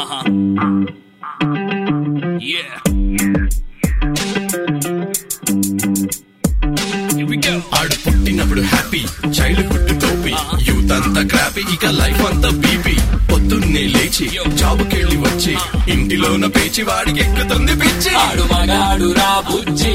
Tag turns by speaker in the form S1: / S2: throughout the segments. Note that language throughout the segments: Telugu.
S1: Uh-huh. Yeah. Here we go.
S2: ఆడు పుట్టినప్పుడు హ్యాపీ చైల్డ్హుడ్ టోపీ యూత్ అంతా క్రాపీ ఇక లైఫ్ అంతా బీపీ పొద్దున్నే లేచి జాబుకెళ్ళి వచ్చి ఇంటిలోన పేచి వాడికి ఎక్కుతుంది పిచ్చి
S3: ఆడు మగాడు రా బుజ్జి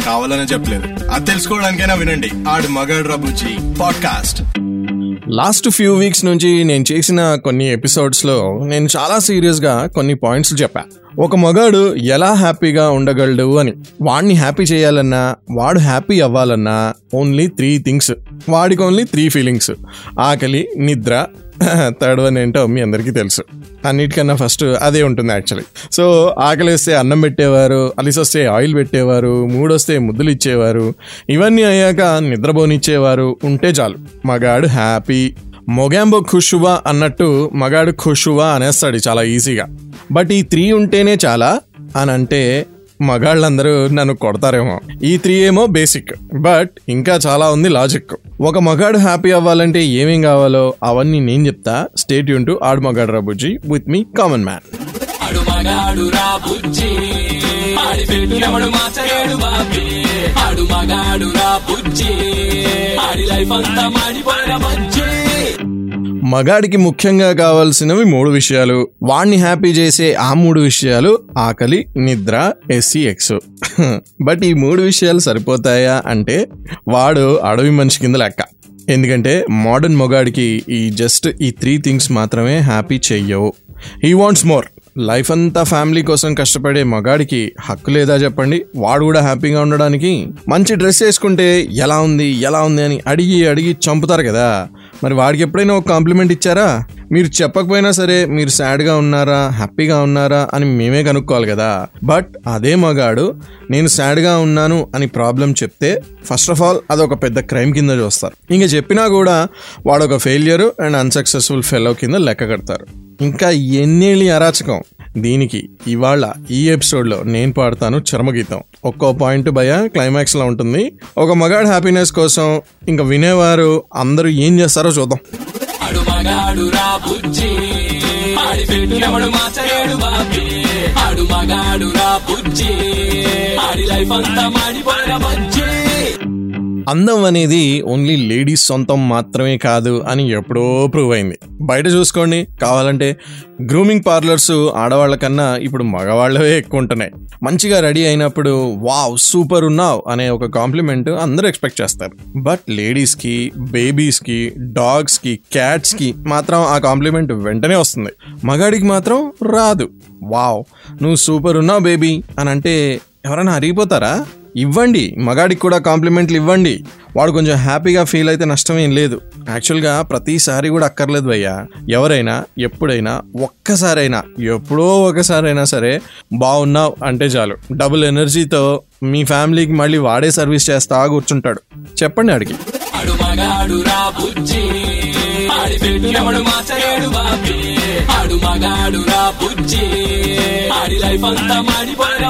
S2: కావాలనే చెప్పలేదు. అది తెలుసుకోవడానికైనా వినండి. ఆడు మగాడు బుజ్జి. పాడ్కాస్ట్.
S4: లాస్ట్ ఫ్యూ వీక్స్ నుంచి నేను చేసిన కొన్ని ఎపిసోడ్స్లో నేను చాలా సీరియస్గా కొన్ని పాయింట్స్ చెప్పా. ఒక మగాడు ఎలా హ్యాపీగా ఉండగలడు అని. వాడిని హ్యాపీ చేయాలన్నా వాడు హ్యాపీ అవ్వాలన్నా ఓన్లీ త్రీ థింగ్స్ వాడికి ఓన్లీ త్రీ ఫీలింగ్స్ ఆకలి నిద్ర థర్డ్ వన్ ఏంటో మీ అందరికీ తెలుసు. అన్నిటికన్నా ఫస్ట్ అదే ఉంటుంది యాక్చువల్లీ. సో ఆకలి వస్తే అన్నం పెట్టేవారు అలిసి వస్తే ఆయిల్ పెట్టేవారు మూడొస్తే ముద్దులు ఇచ్చేవారు ఇవన్నీ అయ్యాక నిద్రపోనిచ్చేవారు ఉంటే చాలు. మగాడు హ్యాపీ. మొగాంబో ఖుషువా అన్నట్టు మగాడు ఖుషువా అనేస్తాడు చాలా ఈజీగా. బట్ ఈ త్రీ ఉంటేనే చాలా అని అంటే మగాళ్ళందరూ నన్ను కొడతారేమో. ఈ త్రీ ఏమో బేసిక్ బట్ ఇంకా చాలా ఉంది లాజిక్ ఒక మగాడు హ్యాపీ అవ్వాలంటే ఏమేం కావాలో అవన్నీ నేను చెప్తా. స్టేట్ యూన్ టు ఆడు మగాడు రాబుజీ విత్ మీ కామన్ మ్యాన్
S3: ఆడి లైఫ్ అంతా మాడిపోయిన
S4: మగాడికి ముఖ్యంగా కావాల్సినవి మూడు విషయాలు. వాణ్ణి హ్యాపీ చేసే ఆ మూడు విషయాలు ఆకలి నిద్ర ఎస్సీ ఎక్స్ బట్ ఈ మూడు విషయాలు సరిపోతాయా అంటే వాడు అడవి మనిషి కింద లెక్క. ఎందుకంటే మోడర్న్ మొగాడికి ఈ జస్ట్ ఈ త్రీ థింగ్స్ మాత్రమే హ్యాపీ చెయ్యవు. హీ వాంట్స్ మోర్ లైఫ్ అంతా ఫ్యామిలీ కోసం కష్టపడే మగాడికి హక్కు లేదా చెప్పండి? వాడు కూడా హ్యాపీగా ఉండడానికి. మంచి డ్రెస్ వేసుకుంటే ఎలా ఉంది ఎలా ఉంది అని అడిగి అడిగి చంపుతారు కదా. మరి వాడికి ఎప్పుడైనా ఒక కాంప్లిమెంట్ ఇచ్చారా? మీరు చెప్పకపోయినా సరే మీరు సాడ్గా ఉన్నారా హ్యాపీగా ఉన్నారా అని మేమే కనుక్కోవాలి కదా. బట్ అదే మగాడు నేను సాడ్గా ఉన్నాను అని ప్రాబ్లం చెప్తే ఫస్ట్ ఆఫ్ ఆల్ అదొక పెద్ద క్రైమ్ కింద చూస్తారు. ఇంకా చెప్పినా కూడా వాడు ఒక ఫెయిలియర్ అండ్ అన్సక్సెస్ఫుల్ ఫెలో కింద లెక్క కడతారు. ఇంకా ఎన్నేళ్ళి అరాచకం. దీనికి ఇవాళ ఈ ఎపిసోడ్లో నేను పాడతాను చర్మగీతం. ఒక్కో పాయింట్ భయ క్లైమాక్స్లో ఉంటుంది. ఒక మగాడు హ్యాపీనెస్ కోసం ఇంకా వినేవారు అందరూ ఏం చేస్తారో చూద్దాం.
S3: ఆడు మగాడు రా బుజ్జి. ఆడి పెట్టినవడు మాచలేడు బాబీ. ఆడు మగాడు రా బుజ్జి. ఆడి లైఫ్ అంతా మాడిపోయిన బజ్జి.
S4: అందం అనేది ఓన్లీ లేడీస్ సొంతం మాత్రమే కాదు అని ఎప్పుడో ప్రూవ్ అయింది. బయట చూసుకోండి కావాలంటే గ్రూమింగ్ పార్లర్స్ ఆడవాళ్ళ కన్నా ఇప్పుడు మగవాళ్ళవే ఎక్కువ ఉంటున్నాయి మంచిగా రెడీ అయినప్పుడు వావ్ సూపర్ ఉన్నావ్ అనే ఒక కాంప్లిమెంట్ అందరూ ఎక్స్పెక్ట్ చేస్తారు. బట్ లేడీస్కి బేబీస్కి డాగ్స్కి క్యాట్స్కి మాత్రం ఆ కాంప్లిమెంట్ వెంటనే వస్తుంది. మగాడికి మాత్రం రాదు. వావ్ నువ్వు సూపర్ ఉన్నావు బేబీ అని అంటే ఎవరైనా అరిగిపోతారా? ఇవ్వండి మగాడికి కూడా కాంప్లిమెంట్లు ఇవ్వండి. వాడు కొంచెం హ్యాపీగా ఫీల్ అయితే నష్టమేం లేదు. యాక్చువల్గా ప్రతిసారి కూడా అక్కర్లేదు భయ్యా. ఎవరైనా ఎప్పుడైనా ఒక్కసారైనా ఎప్పుడో ఒకసారైనా సరే బాగున్నావు అంటే చాలు. డబుల్ ఎనర్జీతో మీ ఫ్యామిలీకి మళ్ళీ వాడే సర్వీస్ చేస్తా కూర్చుంటాడు. చెప్పండి అడిగి
S3: ఆడి లైఫ్ అంతా మాడిపోయిన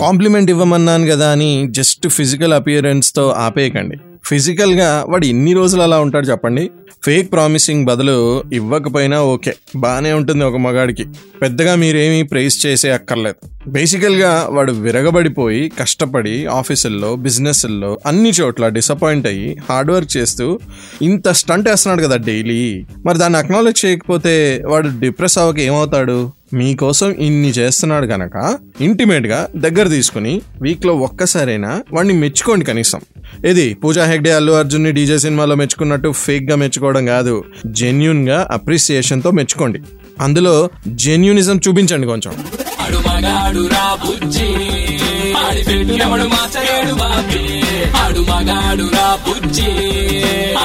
S4: కాంప్లిమెంట్ ఇవ్వమన్నాను కదా అని జస్ట్ ఫిజికల్ అపియరెన్స్తో ఆపేయకండి. ఫిజికల్గా వాడు ఎన్ని రోజులు అలా ఉంటాడు చెప్పండి. ఫేక్ ప్రామిసింగ్ బదులు ఇవ్వకపోయినా ఓకే. బాగానే ఉంటుంది ఒక మగాడికి. పెద్దగా మీరేమీ ప్రేస్ చేసే అక్కర్లేదు. బేసికల్గా వాడు విరగబడిపోయి కష్టపడి ఆఫీసుల్లో బిజినెస్ల్లో అన్ని చోట్ల డిసప్పాయింట్ అయ్యి హార్డ్ వర్క్ చేస్తూ ఇంత స్టంట్ వేస్తున్నాడు కదా డైలీ మరి దాన్ని అక్నాలెడ్జ్ చేయకపోతే వాడు డిప్రెస్ అవ్వక ఏమవుతాడు? మీకోసం ఇన్ని చేస్తున్నాడు కనుక ఇంటిమేట్గా దగ్గర తీసుకుని వీక్లో ఒక్కసారైనా వాడిని మెచ్చుకోండి కనీసం. ఇది పూజా హెగ్డే అల్లు అర్జున్ని డీజే సినిమాలో మెచ్చుకున్నట్టు ఫేక్గా మెచ్చుకోవడం కాదు జెన్యున్గా అప్రిసియేషన్తో మెచ్చుకోండి. అందులో జెన్యునిజం చూపించండి కొంచెం.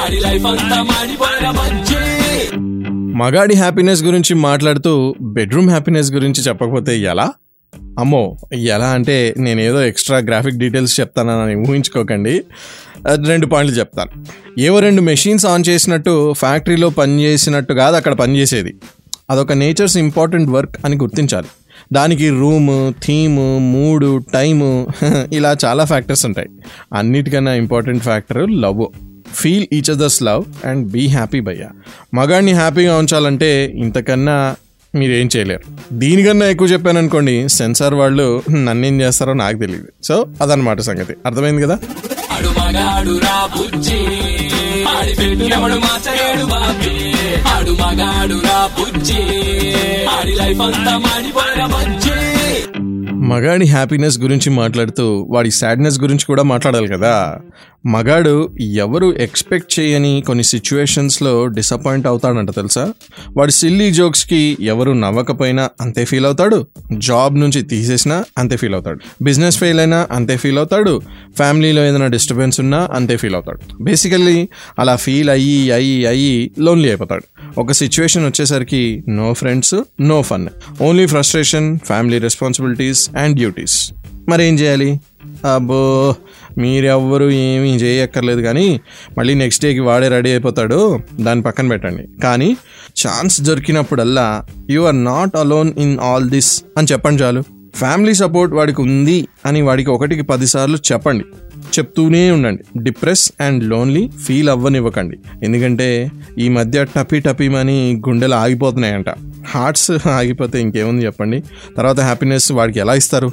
S3: ఆడి లైఫ్ అంతా మాడిపోయిన
S4: మగాడి హ్యాపీనెస్ గురించి మాట్లాడుతూ బెడ్రూమ్ హ్యాపీనెస్ గురించి చెప్పకపోతే ఎలా? అమ్మో ఎలా అంటే నేను ఏదో ఎక్స్ట్రా గ్రాఫిక్ డీటెయిల్స్ చెప్తానని ఊహించుకోకండి. రెండు పాయింట్లు చెప్తాను. ఏవో రెండు మెషిన్స్ ఆన్ చేసినట్టు ఫ్యాక్టరీలో పనిచేసినట్టు కాదు అక్కడ పనిచేసేది అదొక నేచర్స్ ఇంపార్టెంట్ వర్క్ అని గుర్తించాలి. దానికి రూమ్ థీమ్ మూడు టైము ఇలా చాలా ఫ్యాక్టర్స్ ఉంటాయి. అన్నిటికన్నా important factor love. Feel each others love and be happy భయ్యా. మగాడిని హ్యాపీగా ఉంచాలంటే ఇంతకన్నా మీరేం చేయలేరు. దీనికన్నా ఎక్కువ చెప్పాను అనుకోండి సెన్సార్ వాళ్ళు నన్నేం చేస్తారో నాకు తెలియదు సో అదనమాట సంగతి. అర్థమైంది కదా?
S3: మగాడి
S4: హ్యాపీనెస్ గురించి మాట్లాడుతూ వాడి సాడ్నెస్ గురించి కూడా మాట్లాడాలి కదా? మగాడు ఎవరు ఎక్స్పెక్ట్ చేయని కొన్ని సిచ్యువేషన్స్లో డిసప్పాయింట్ అవుతాడంట తెలుసా? వాడి సిల్లీ జోక్స్కి ఎవరు నవ్వకపోయినా అంతే ఫీల్ అవుతాడు. జాబ్ నుంచి తీసేసినా అంతే ఫీల్ అవుతాడు. బిజినెస్ ఫెయిల్ అయినా అంతే ఫీల్ అవుతాడు. ఫ్యామిలీలో ఏదైనా డిస్టర్బెన్స్ ఉన్నా అంతే ఫీల్ అవుతాడు. బేసికల్లీ అలా ఫీల్ అయ్యి అయ్యి అయ్యి లోన్లీ అయిపోతాడు. ఒక సిచ్యువేషన్ వచ్చేసరికి no friends no fun only frustration family responsibilities and duties మరేం చేయాలి? అబ్బో! మీరెవ్వరూ ఏమీ చేయక్కర్లేదు కానీ మళ్ళీ నెక్స్ట్ డేకి వాడే రెడీ అయిపోతాడు. దాన్ని పక్కన పెట్టండి. కానీ ఛాన్స్ దొరికినప్పుడల్లా you are not alone in all this అని చెప్పండి చాలు. ఫ్యామిలీ సపోర్ట్ వాడికి ఉంది అని వాడికి ఒకటికి పదిసార్లు చెప్పండి. చెప్తూనే ఉండండి. డిప్రెస్ అండ్ లోన్లీ ఫీల్ అవ్వనివ్వకండి. ఎందుకంటే ఈ మధ్య టపీ టపీమని గుండెలు ఆగిపోతున్నాయంట. హార్ట్స్ ఆగిపోతే ఇంకేముంది చెప్పండి. తర్వాత హ్యాపీనెస్ వాడికి ఎలా ఇస్తారు?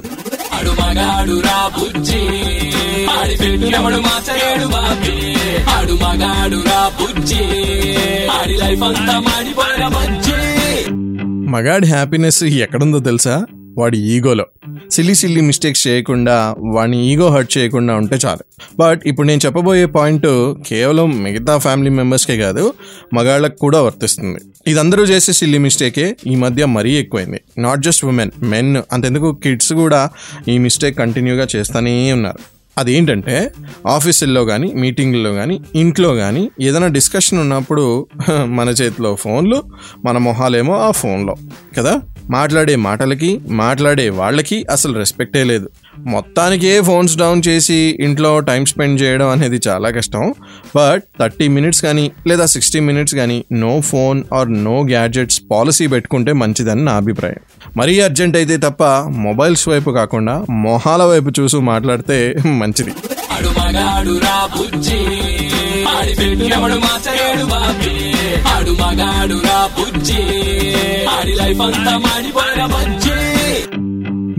S3: ఆడి బాబీ. ఆడు మగాడు రా బుజ్జి. ఆడి లైఫ్ అంతా మాడిపోయిన
S4: మగాడి హ్యాపీనెస్ ఎక్కడుందో తెలుసా? వాడి ఈగోలో. సిల్లీ సిల్లీ మిస్టేక్స్ చేయకుండా వాడిని ఈగో హర్ట్ చేయకుండా ఉంటే చాలు. బట్ ఇప్పుడు నేను చెప్పబోయే పాయింట్ కేవలం మిగతా ఫ్యామిలీ మెంబర్స్కే కాదు మగాళ్ళకు కూడా వర్తిస్తుంది. ఇదందరూ చేసే సిల్లీ మిస్టేకే ఈ మధ్య మరీ ఎక్కువైంది. నాట్ జస్ట్ ఉమెన్ మెన్ అంతెందుకు? కిడ్స్ కూడా ఈ మిస్టేక్ కంటిన్యూగా చేస్తూనే ఉన్నారు. అదేంటంటే ఆఫీసుల్లో కానీ మీటింగ్లో కానీ ఇంట్లో కానీ ఏదైనా డిస్కషన్ ఉన్నప్పుడు మన చేతిలో ఫోన్లు మన మొహాలేమో ఆ ఫోన్లో కదా? మాట్లాడే మాటలకి మాట్లాడే వాళ్ళకి అసలు రెస్పెక్టే లేదు. మొత్తానికే ఫోన్స్ డౌన్ చేసి ఇంట్లో టైం స్పెండ్ చేయడం అనేది చాలా కష్టం. బట్ థర్టీ మినిట్స్ కానీ లేదా సిక్స్టీ మినిట్స్ కానీ no phone or no gadgets policy పెట్టుకుంటే మంచిదని నా అభిప్రాయం. మరీ అర్జెంట్ అయితే తప్ప మొబైల్స్ వైపు కాకుండా మొహాల వైపు చూసి మాట్లాడితే మంచిది.
S3: ఆడి పెట్టినప్పుడు మార్చలేడు బాబీ. ఆడు మగాడు రా బుజ్జి. ఆడి లైఫ్ అంతా మాడిపోయిన బుజ్జి.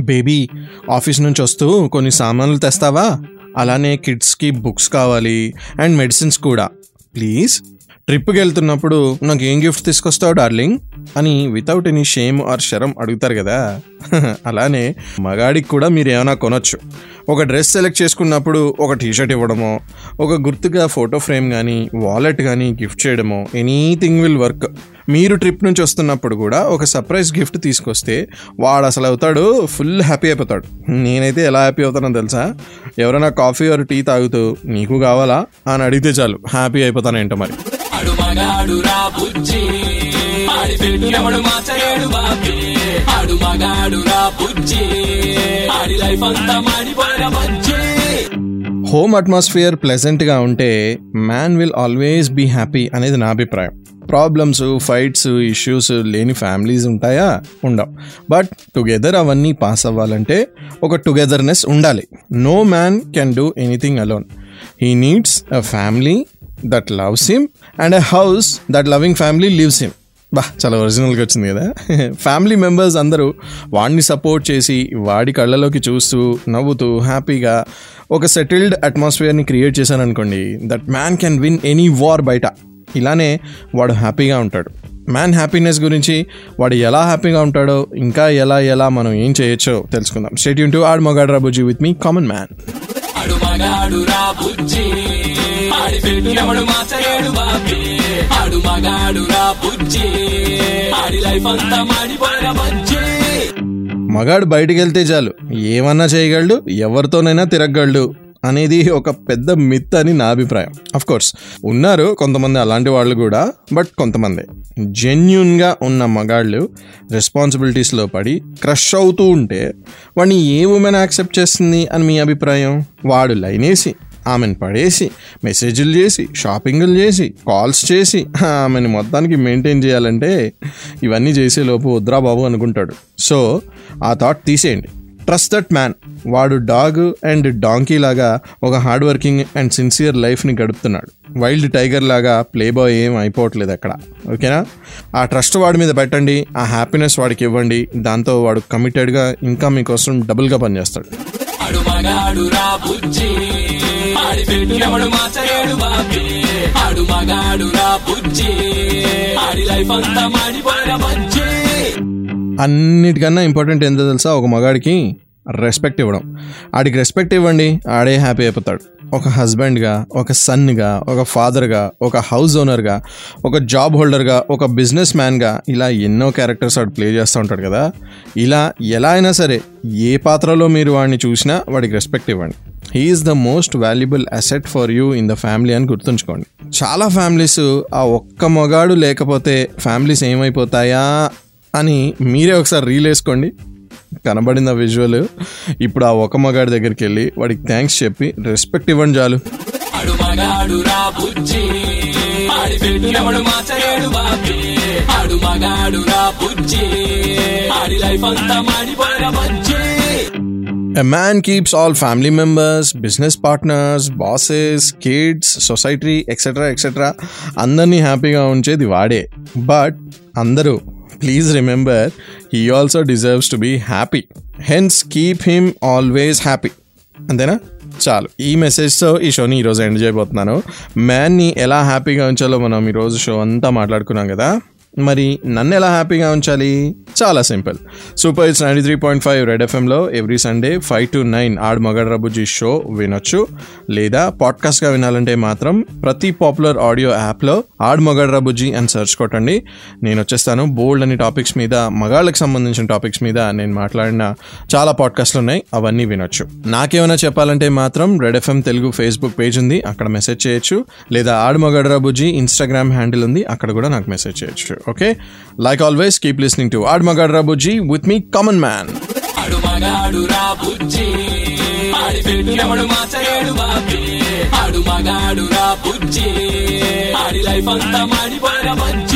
S4: బేబీ ఆఫీస్ నుంచి వస్తూ కొన్ని సామాన్లు తెస్తావా? అలానే కిడ్స్కి బుక్స్ కావాలి అండ్ మెడిసిన్స్ కూడా. ప్లీజ్ ట్రిప్కి వెళ్తున్నప్పుడు నాకు ఏం గిఫ్ట్ తీసుకొస్తావు డార్లింగ్? అని వితౌట్ ఎనీ షేమ్ ఆర్ శరం అడుగుతారు కదా? అలానే మగాడికి కూడా మీరు ఏమైనా కొనొచ్చు. ఒక డ్రెస్ సెలెక్ట్ చేసుకున్నప్పుడు ఒక టీషర్ట్ ఇవ్వడమో ఒక గుర్తుగా ఫోటో ఫ్రేమ్ కానీ వాలెట్ కానీ గిఫ్ట్ చేయడమో ఎనీథింగ్ విల్ వర్క్ మీరు ట్రిప్ నుంచి వస్తున్నప్పుడు కూడా ఒక సర్ప్రైజ్ గిఫ్ట్ తీసుకొస్తే వాడు అసలు అవుతాడు ఫుల్ హ్యాపీ అయిపోతాడు. నేనైతే ఎలా హ్యాపీ అవుతానో తెలుసా? ఎవరైనా కాఫీ ఆర్ టీ తాగుతూ నీకు కావాలా? అని అడిగితే చాలు హ్యాపీ అయిపోతానేంటో మరి.
S3: బాబీ. ఆడు మగాడు బుజ్జి. ఆడి లైఫ్ అంతా మాడిపోయిన
S4: హోమ్ అట్మాస్ఫియర్ ప్లెజెంట్గా ఉంటే man will always be happy అనేది నా అభిప్రాయం. ప్రాబ్లమ్స్ ఫైట్స్ ఇష్యూస్ లేని ఫ్యామిలీస్ ఉంటాయా? ఉండవు. బట్ టుగెదర్ అవన్నీ పాస్ అవ్వాలంటే ఒక టుగెదర్నెస్ ఉండాలి. No man can do anything alone. He needs a family that loves him and a house that loving family lives him. బా చాలా ఒరిజినల్గా వచ్చింది కదా. ఫ్యామిలీ మెంబర్స్ అందరూ వాడిని సపోర్ట్ చేసి వాడి కళ్ళలోకి చూస్తూ నవ్వుతూ హ్యాపీగా ఒక సెటిల్డ్ అట్మాస్ఫియర్ని క్రియేట్ చేశారనుకోండి that man can win any war బయట. ఇలానే వాడు హ్యాపీగా ఉంటాడు. మ్యాన్ హ్యాపీనెస్ గురించి వాడు ఎలా హ్యాపీగా ఉంటాడో ఇంకా ఎలా ఎలా మనం ఏం చేయొచ్చో తెలుసుకుందాం. స్టేట్ యూన్ టు ఆడ్ మొగాడ్ రాబుజీ విత్ మీ కామన్ మ్యాన్
S3: మగాడు ఆడి పెట్టినప్పుడు మార్చలేడు బాబీ. ఆడు మగాడు రా బుజ్జి. ఆడి లైఫ్ అంతా మాడిపోయిన బజ్జి.
S4: మగాడు బయటికి వెళ్తే చాలు. ఏమన్నా చేయగలడు? ఎవరితోనైనా తిరగగలడు అనేది ఒక పెద్ద మిత్ అని నా అభిప్రాయం. అఫ్ కోర్స్ ఉన్నారు కొంతమంది అలాంటి వాళ్ళు కూడా బట్ కొంతమంది. జెన్యున్గా ఉన్న మగాళ్ళు రెస్పాన్సిబిలిటీస్లో పడి క్రష్ అవుతూ ఉంటే వాడిని ఏ ఉమెన్ యాక్సెప్ట్ చేస్తుంది అని మీ అభిప్రాయం? వాడు లైన్ ఆమెను పడేసి మెసేజ్లు చేసి షాపింగ్లు చేసి కాల్స్ చేసి ఆమెను మొత్తానికి మెయింటైన్ చేయాలంటే ఇవన్నీ చేసే లోపు వద్దురా బాబు అనుకుంటాడు. సో ఆ థాట్ తీసేయండి. ట్రస్ట్ దట్ మ్యాన్ వాడు డాగ్ అండ్ డాంకీ లాగా ఒక హార్డ్ వర్కింగ్ అండ్ సిన్సియర్ లైఫ్ని గడుపుతున్నాడు. వైల్డ్ టైగర్ లాగా ప్లే బాయ్ ఏం అయిపోవట్లేదు అక్కడ. ఓకేనా? ఆ ట్రస్ట్ వాడి మీద పెట్టండి ఆ హ్యాపీనెస్ వాడికి ఇవ్వండి దాంతో వాడు కమిటెడ్గా ఇంకా మీకోసం డబుల్గా పనిచేస్తాడు.
S3: ఆడి పెట్టినవడు మాచలేడు బాబీ. ఆడు మగాడు రా బుజ్జి. ఆడి లైఫ్ అంతా మాడిపోయిన బజ్జి.
S4: అన్నిటికన్నా ఇంపార్టెంట్ ఏందో తెలుసా? ఒక మగాడికి రెస్పెక్ట్ ఇవ్వడం. ఆడికి రెస్పెక్ట్ ఇవ్వండి ఆడే హ్యాపీ అయిపోతాడు. ఒక హస్బెండ్గా ఒక సన్గా ఒక ఫాదర్గా ఒక హౌస్ ఓనర్గా ఒక జాబ్ హోల్డర్గా ఒక బిజినెస్ మ్యాన్గా ఇలా ఎన్నో క్యారెక్టర్స్ వాడు ప్లే చేస్తూ ఉంటాడు కదా. ఇలా ఎలా అయినా సరే ఏ పాత్రలో మీరు వాడిని చూసినా వాడికి రెస్పెక్ట్ ఇవ్వండి. He's the most valuable asset for you in the family అని గుర్తుంచుకోండి. చాలా ఫ్యామిలీస్ ఆ ఒక్క మగాడు లేకపోతే ఫ్యామిలీస్ ఏమైపోతాయా అని మీరే ఒకసారి రీల్ వేసుకోండి. కనబడింది ఆ విజువల్ ఇప్పుడు ఆ ఒక మగాడి దగ్గరికి వెళ్ళి వాడికి థ్యాంక్స్ చెప్పి రెస్పెక్ట్ ఇవ్వండి చాలు. A man keeps all family members business partners bosses kids society etcetera etcetera అందరినీ హ్యాపీగా ఉంచేది వాడే. బట్ అందరూ please remember he also deserves to be happy hence keep him always happy అంతేనా? చాలు. ఈ మెసేజ్తో ఈ షోని ఈరోజు ఎండ్ చేయబోతున్నాను. మ్యాన్ని ఎలా హ్యాపీగా ఉంచాలో మనం ఈరోజు షో అంతా మాట్లాడుకున్నాం కదా? మరి నన్ను ఎలా హ్యాపీగా ఉంచాలి? చాలా simple. Super it's ninety three point five red ఎఫ్ఎంలో every Sunday five to nine add మగడ్ రబుజీ షో వినొచ్చు. లేదా పాడ్కాస్ట్గా వినాలంటే మాత్రం ప్రతి పాపులర్ ఆడియో యాప్లో ఆడ్ మగడ్ రబుజీ అని సెర్చ్ కొట్టండి. నేను వచ్చేస్తాను. బోల్డ్ అని టాపిక్స్ మీద మగాళ్ళకి సంబంధించిన టాపిక్స్ మీద నేను మాట్లాడిన చాలా పాడ్కాస్ట్లు ఉన్నాయి. అవన్నీ వినొచ్చు. నాకేమైనా చెప్పాలంటే మాత్రం red FM Telugu Facebook page ఉంది. అక్కడ మెసేజ్ చేయొచ్చు. లేదా ఆడ్ మగడ్ రబుజీ ఇన్స్టాగ్రామ్ హ్యాండిల్ ఉంది. అక్కడ కూడా నాకు మెసేజ్ చేయొచ్చు. okay like always keep listening to add మగడ్ రబుజీ విత్ మీ కామన్ మ్యాన్
S3: ఆడు మగాడు రా బుజ్జి ఆడి పెట్టినప్పుడు మాచలేడు బాబీ ఆడు మగాడు రా బుజ్జి ఆడి లైఫ్ అంతా మాడిపోయిన బజ్జి